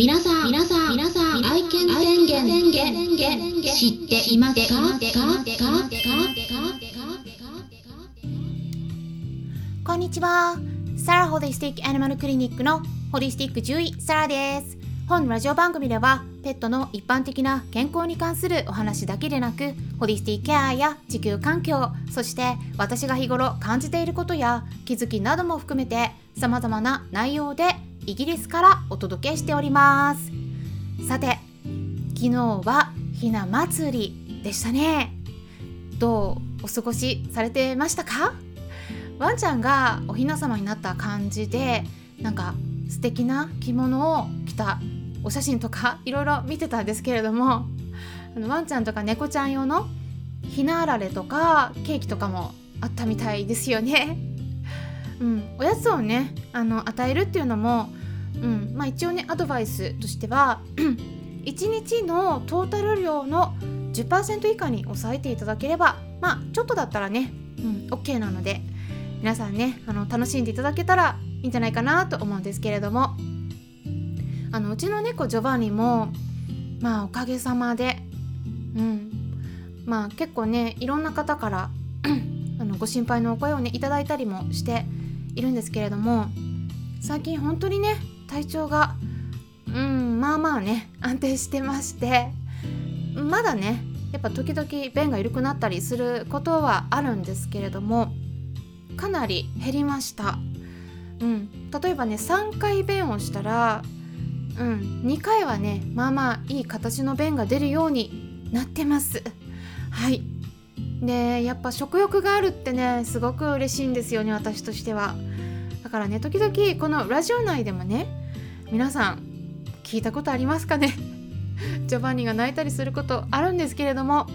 皆さん、皆さん、皆さん、愛犬宣言、宣言、宣言、知っていますか？こんにちは。サラホリスティックアニマルクリニックのホリスティック獣医サラです。本ラジオ番組ではペットの一般的な健康に関するお話だけでなくホリスティックケアや地球環境そして私が日頃感じていることや気づきなども含めて様々な内容でイギリスからお届けしております。さて昨日はひな祭りでしたね。どうお過ごしされてましたか？ワンちゃんがおひな様になった感じでなんか素敵な着物を着たお写真とかいろいろ見てたんですけれどもあのワンちゃんとか猫ちゃん用のひなあられとかケーキとかもあったみたいですよね。うん、おやつをねあの与えるっていうのも、うん。まあ、一応ねアドバイスとしては 1日のトータル量の10%以下に抑えていただければまあちょっとだったらね、うん、OK なので皆さんねあの楽しんでいただけたらいいんじゃないかなと思うんですけれども。あのうちの猫ジョバンニもまあおかげさまでうん。まあ結構ねいろんな方から あのご心配のお声をねいただいたりもしているんですけれども最近本当にね体調がうんまあまあね安定してましてまだねやっぱ時々便が緩くなったりすることはあるんですけれどもかなり減りました。うん、例えばね3回便をしたら、うん、2回はねまあまあいい形の便が出るようになってます。はいでやっぱ食欲があるってねすごく嬉しいんですよね私としては。だからね時々このラジオ内でもね皆さん聞いたことありますかね？ジョバンニが泣いたりすることあるんですけれども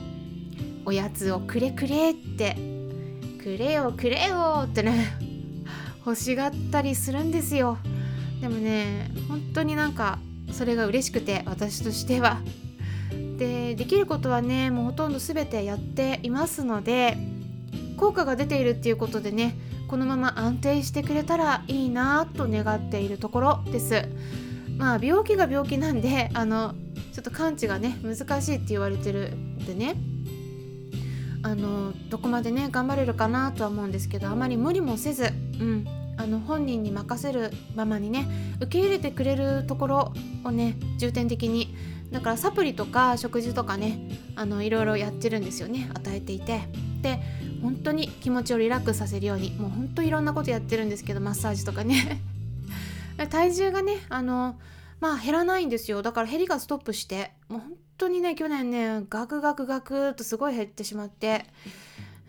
おやつをくれくれってくれよくれよってね欲しがったりするんですよ。でもね本当になんかそれが嬉しくて私としては。でできることはねもうほとんど全てやっていますので効果が出ているっていうことでねこのまま安定してくれたらいいなと願っているところです。まあ病気が病気なんであのちょっと完治がね難しいって言われてるんでねあのどこまでね頑張れるかなとは思うんですけどあまり無理もせず、うん、あの本人に任せるままにね受け入れてくれるところをね重点的にだからサプリとか食事とかねあのいろいろやってるんですよね与えていて。で本当に気持ちをリラックスさせるようにもう本当いろんなことやってるんですけどマッサージとかね。体重がねあのまあ減らないんですよ。だから減りがストップしてもう本当にね去年ねガクガクガクとすごい減ってしまって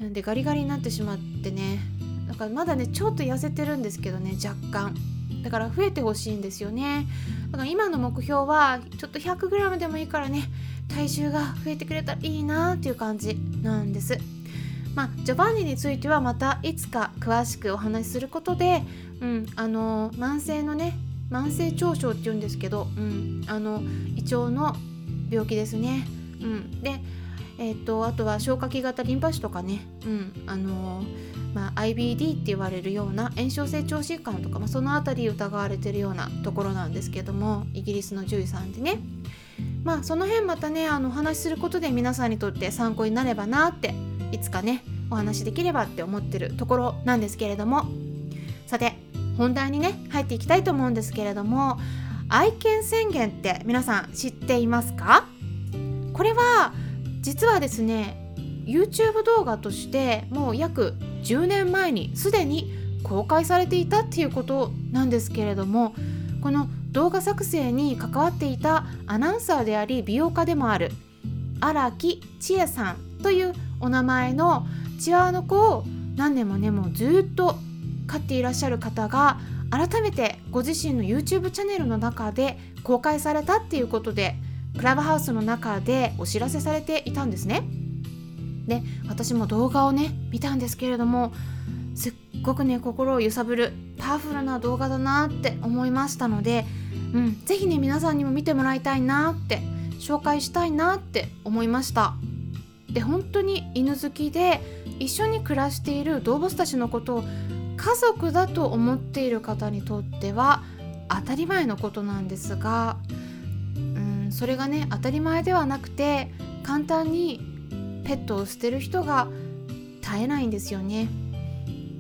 でガリガリになってしまってね。だからまだねちょっと痩せてるんですけどね若干。だから増えてほしいんですよね。だから今の目標はちょっと 100g でもいいからね体重が増えてくれたらいいなっていう感じなんです。まあジョバンニについてはまたいつか詳しくお話しすることでうんあの慢性のね慢性腸症っていうんですけど、うん、あの胃腸の病気ですね、うん、でえーと、あとは消化器型リンパ腫とかね、うんあのまあ、IBD って言われるような炎症性腸疾患とか、まあ、その辺り疑われてるようなところなんですけどもイギリスの獣医さんでね。まあその辺またねあのお話しすることで皆さんにとって参考になればなっていつかねお話できればって思ってるところなんですけれども。さて本題にね入っていきたいと思うんですけれども愛犬宣言って皆さん知っていますか？これは実はですね YouTube 動画としてもう約10年前にすでに公開されていたっていうことなんですけれどもこの動画作成に関わっていたアナウンサーであり美容家でもある荒木千恵さんというお名前のチワワの子を何年もねもうずっと飼っていらっしゃる方が改めてご自身の YouTube チャンネルの中で公開されたっていうことでクラブハウスの中でお知らせされていたんですね。で私も動画をね見たんですけれどもすっごくね心を揺さぶるパワフルな動画だなって思いましたので、うん、是非ね皆さんにも見てもらいたいなって紹介したいなって思いました。で本当に犬好きで一緒に暮らしている動物たちのことを家族だと思っている方にとっては当たり前のことなんですがうん、それがね当たり前ではなくて簡単にペットを捨てる人が絶えないんですよね。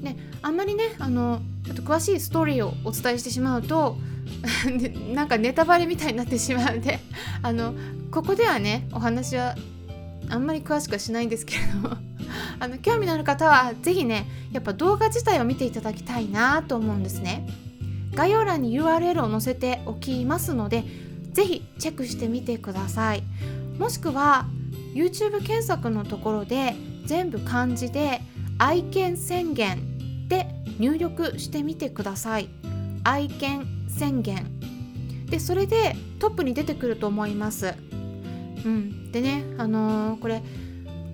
であんまりねあのちょっと詳しいストーリーをお伝えしてしまうと なんかネタバレみたいになってしまうんであのここではねお話はあんまり詳しくはしないんですけれども あの興味のある方は是非ねやっぱ動画自体を見ていただきたいなと思うんですね概要欄に URL を載せておきますので是非チェックしてみてくださいもしくは YouTube 検索のところで全部漢字で愛犬宣言で入力してみてください。愛犬宣言。でそれでトップに出てくると思います。うん。でねあのー、これ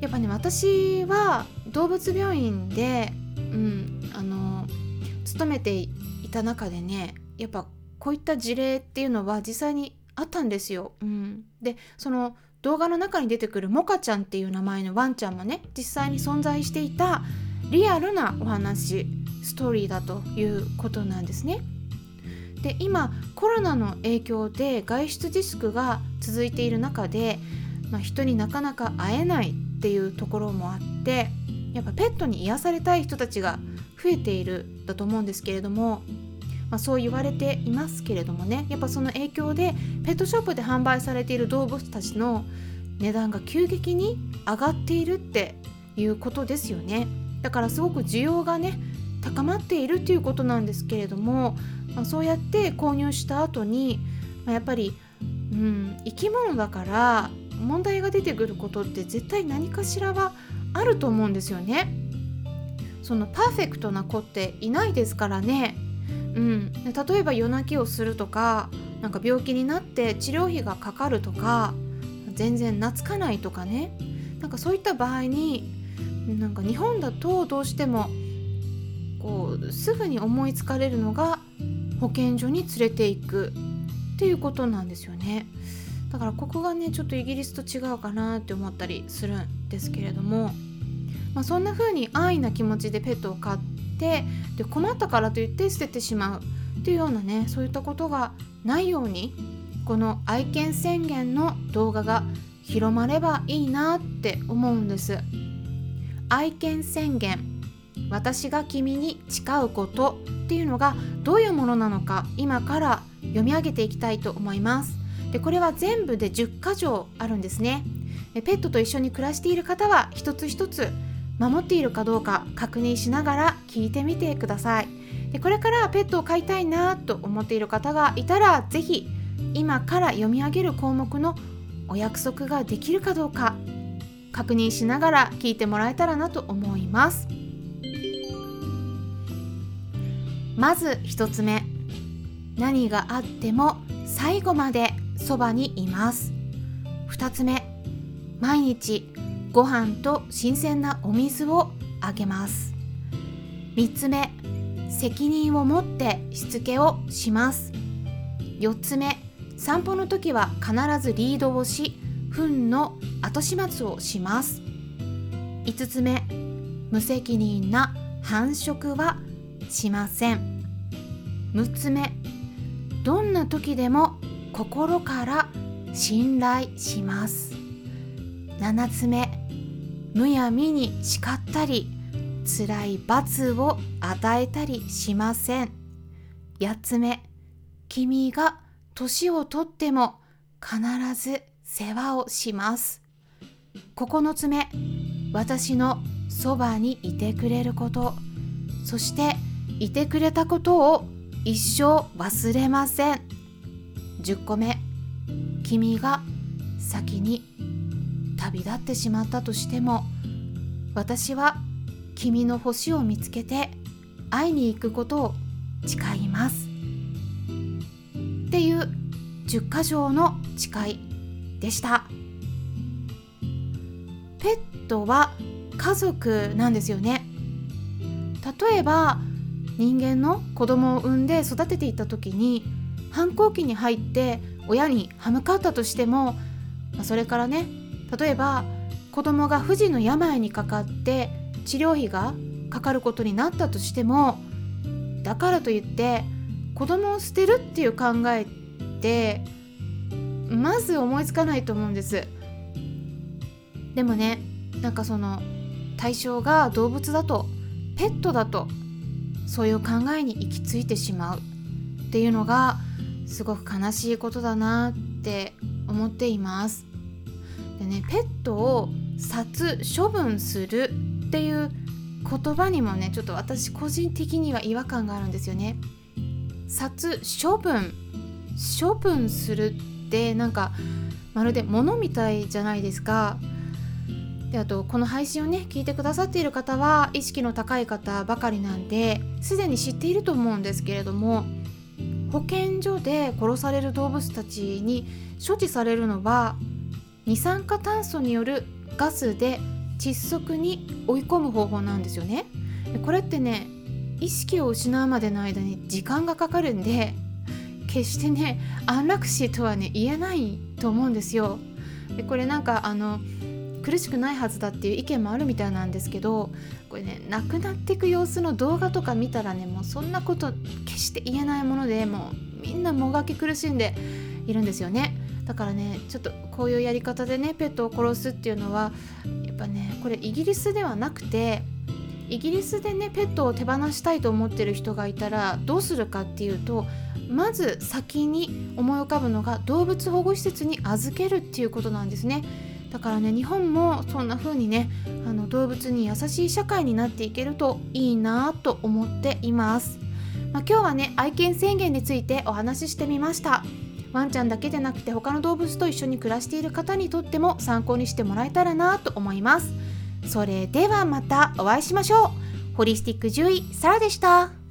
やっぱね私は動物病院でうんあのー、勤めていた中でねやっぱこういった事例っていうのは実際にあったんですよ。うん、でその動画の中に出てくるモカちゃんっていう名前のワンちゃんもね実際に存在していたリアルなお話ストーリーだということなんですね。で今コロナの影響で外出自粛が続いている中で、まあ、人になかなか会えないっていうところもあってやっぱペットに癒されたい人たちが増えているだと思うんですけれども、まあ、そう言われていますけれどもねやっぱその影響でペットショップで販売されている動物たちの値段が急激に上がっているっていうことですよねだからすごく需要がね高まっているということなんですけれどもまあ、そうやって購入した後に、まあ、やっぱり、うん、生き物だから問題が出てくることって絶対何かしらはあると思うんですよね。そのパーフェクトな子っていないですからね。うん、例えば夜泣きをするとかなんか病気になって治療費がかかるとか全然懐かないとかね。なんかそういった場合になんか日本だとどうしてもこうすぐに思いつかれるのが保健所に連れていくっていうことなんですよね。だからここがねちょっとイギリスと違うかなって思ったりするんですけれども、まあ、そんな風に安易な気持ちでペットを飼っててで困ったからといって捨ててしまうっていうようなねそういったことがないようにこの愛犬宣言の動画が広まればいいなって思うんです。愛犬宣言私が君に誓うことっていうのがどういうものなのか今から読み上げていきたいと思います。でこれは全部で10箇条あるんですね。ペットと一緒に暮らしている方は一つ一つ守っているかどうか確認しながら聞いてみてください。でこれからペットを飼いたいなと思っている方がいたら是非今から読み上げる項目のお約束ができるかどうか確認しながら聞いてもらえたらなと思います。まず1つ目。何があっても最後までそばにいます。2つ目。毎日ご飯と新鮮なお水をあげます。3つ目責任を持ってしつけをします。4つ目散歩の時は必ずリードをし糞の後始末をします。5つ目無責任な繁殖はしません。6つ目どんな時でも心から信頼します。7つ目むやみに叱ったり辛い罰を与えたりしません。8つ目君が年をとっても必ず世話をします。9つ目私のそばにいてくれること。そしていてくれたことを一生忘れません。10個目君が先に旅立ってしまったとしても私は君の星を見つけて会いに行くことを誓います。っていう10箇条の誓いでした。ペットは家族なんですよね。例えば人間の子供を産んで育てていった時に反抗期に入って親に歯向かったとしても、ま、それからね例えば子供が不治の病にかかって治療費がかかることになったとしてもだからといって子供を捨てるっていう考えってまず思いつかないと思うんです。でもねなんかその対象が動物だとペットだとそういう考えに行き着いてしまう。っていうのがすごく悲しいことだなって思っています。でねペットを殺処分するっていう言葉にもねちょっと私個人的には違和感があるんですよね。殺処分処分するってなんかまるで物みたいじゃないですか。であとこの配信をね聞いてくださっている方は意識の高い方ばかりなんですでに知っていると思うんですけれども保健所で殺される動物たちに処置されるのは二酸化炭素によるガスで窒息に追い込む方法なんですよね。これってね意識を失うまでの間に時間がかかるんで決してね安楽死とはね言えないと思うんですよ。でこれなんかあの苦しくないはずだっていう意見もあるみたいなんですけどこれね亡くなっていく様子の動画とか見たらねもうそんなこと決して言えないものでもうみんなもがき苦しんでいるんですよねだからねちょっとこういうやり方でねペットを殺すっていうのはやっぱねこれイギリスではなくてイギリスでねペットを手放したいと思ってる人がいたらどうするかっていうとまず先に思い浮かぶのが動物保護施設に預けるっていうことなんですね。だからね日本もそんな風にねあの動物に優しい社会になっていけるといいなと思っています、まあ、今日はね愛犬宣言についてお話ししてみましたワンちゃんだけでなくて他の動物と一緒に暮らしている方にとっても参考にしてもらえたらなと思います。それではまたお会いしましょう。ホリスティック獣医サラでした。